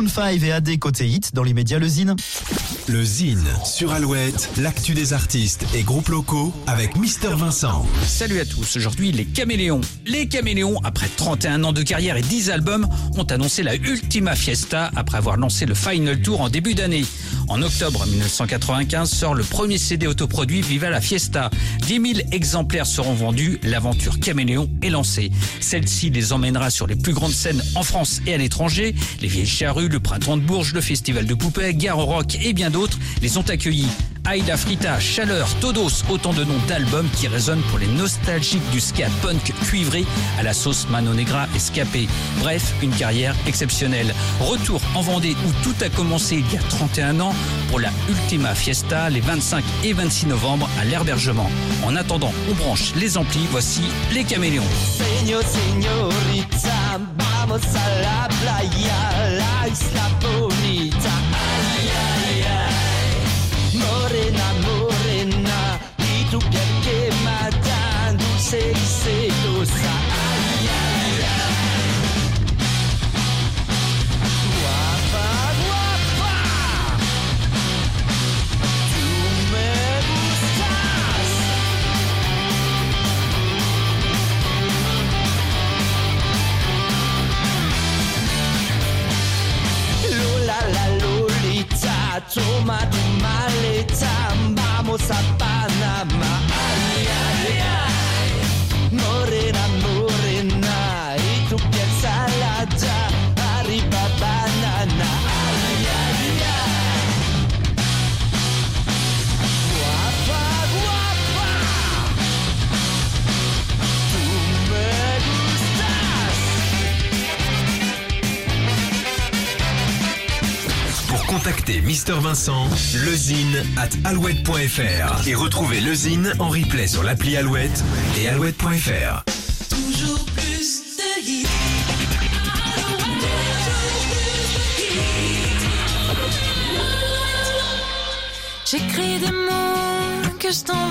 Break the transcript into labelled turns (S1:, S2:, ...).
S1: Maroon 5 et AD côté hit dans les médias Le Zine.
S2: Le Zine sur Alouette, l'actu des artistes et groupes locaux avec Mister Vincent.
S3: Salut à tous, aujourd'hui les Caméléons. Les Caméléons, après 31 ans de carrière et 10 albums, ont annoncé la Ultima Fiesta après avoir lancé le Final Tour en début d'année. En octobre 1995 sort le premier CD autoproduit Viva la Fiesta. 10 000 exemplaires seront vendus, l'aventure Caméléon est lancée. Celle-ci les emmènera sur les plus grandes scènes en France et à l'étranger. Les Vieilles Charrues, le Printemps de Bourges, le Festival de Poupée, Gare au Rock et bien d'autres les ont accueillis. Aïda Frita, Chaleur, Todos, autant de noms d'albums qui résonnent pour les nostalgiques du ska punk cuivré à la sauce Mano Negra escapée. Bref, une carrière exceptionnelle. Retour en Vendée où tout a commencé il y a 31 ans pour la Ultima Fiesta les 25 et 26 novembre à l'Herbergement. En attendant, on branche les amplis, voici les Caméléons.
S4: Toma tu maleta, vamos a Panamá.
S2: Pour contacter Mister Vincent, lezine at alouette.fr et retrouver lezine en replay sur l'appli Alouette et alouette.fr.
S5: Toujours plus de hits. J'écris des mots que je t'envoie.